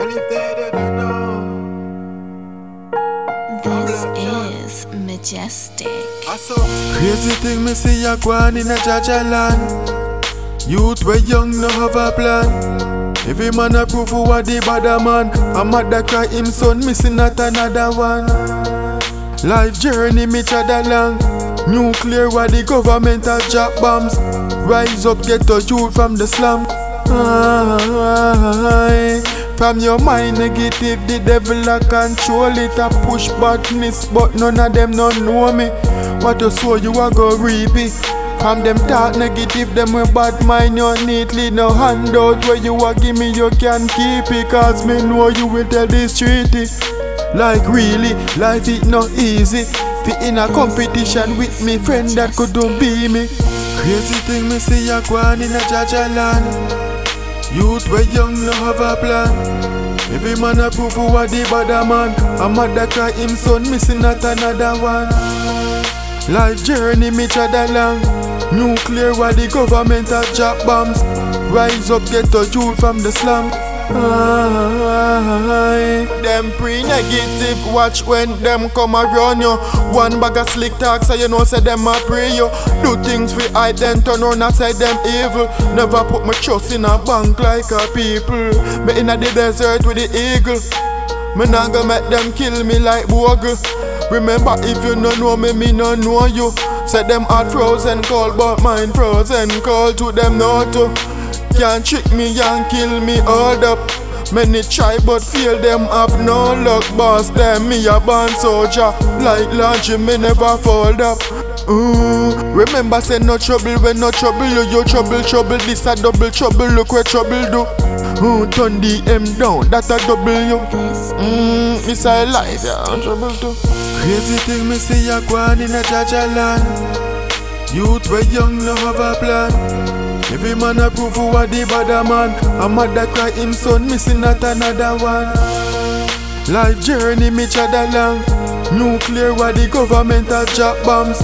Well, if they didn't know, This is majestic. I saw crazy thing me see a gwan in a Jah Jah land. Youth we young no have a plan. Every man a prove who a the bad man. A mother cry him son missing not another one. Life journey me chada long. Nuclear where the government a drop bombs. Rise up get a youth from the slum. Aye. From your mind negative, the devil a control it a push badness, but none of them no know me. What you sow you a go reap it. From them talk negative, them with bad mind you neatly no handout where you a give me you can keep it. Cause me know you will tell this treaty. Like really, life it not easy. Fi in a competition with me friend that couldn't be me. Crazy thing me see a gwan in a Jah Jah land. Youth we young no have a plan. Every man a prove who a the bad man. A mother cry him son missing not another one. Life journey me chada long. Nuclear where the government a drop bombs. Rise up get a youth from the slum. Aye. Them pre-negative watch when them come around you. One bag of slick talk so you know say them a pray you. Do things we hide then turn on and say them evil. Never put my trust in a bank like a people. Me in a the desert with the eagle. Me not gonna make them kill me like bogle. Remember if you no know me, me no know you. Say them heart frozen cold, but mine frozen cold to them not. Can't trick me and kill me hold up. Many try but fail them have no luck. Boss them me a born soldier. Like laundry me never fold up. Ooh, remember say no trouble when no trouble you, trouble trouble. This a double trouble. Look where trouble do. Ooh, turn the M down. That a double you. Mmm, it's a life, yeah, trouble too. Crazy thing me see a gwan in a Jah Jah land. Youth we young no have a plan. Every man a prove who a the bad man. A mother cry him son missing not another one. Life journey me chada long. Nuclear where the government a drop bombs.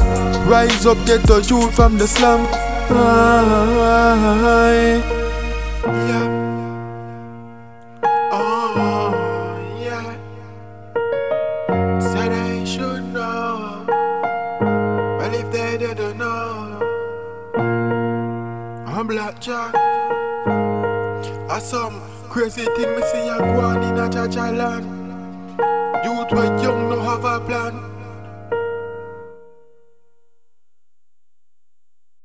Rise up get a youth from the slum. Aye. Yeah. Oh, yeah. Said they should know. Well, if they didn't know, Blakjak. I some crazy thing me see a go on in a Jah Jah land. Youth we young no have a plan.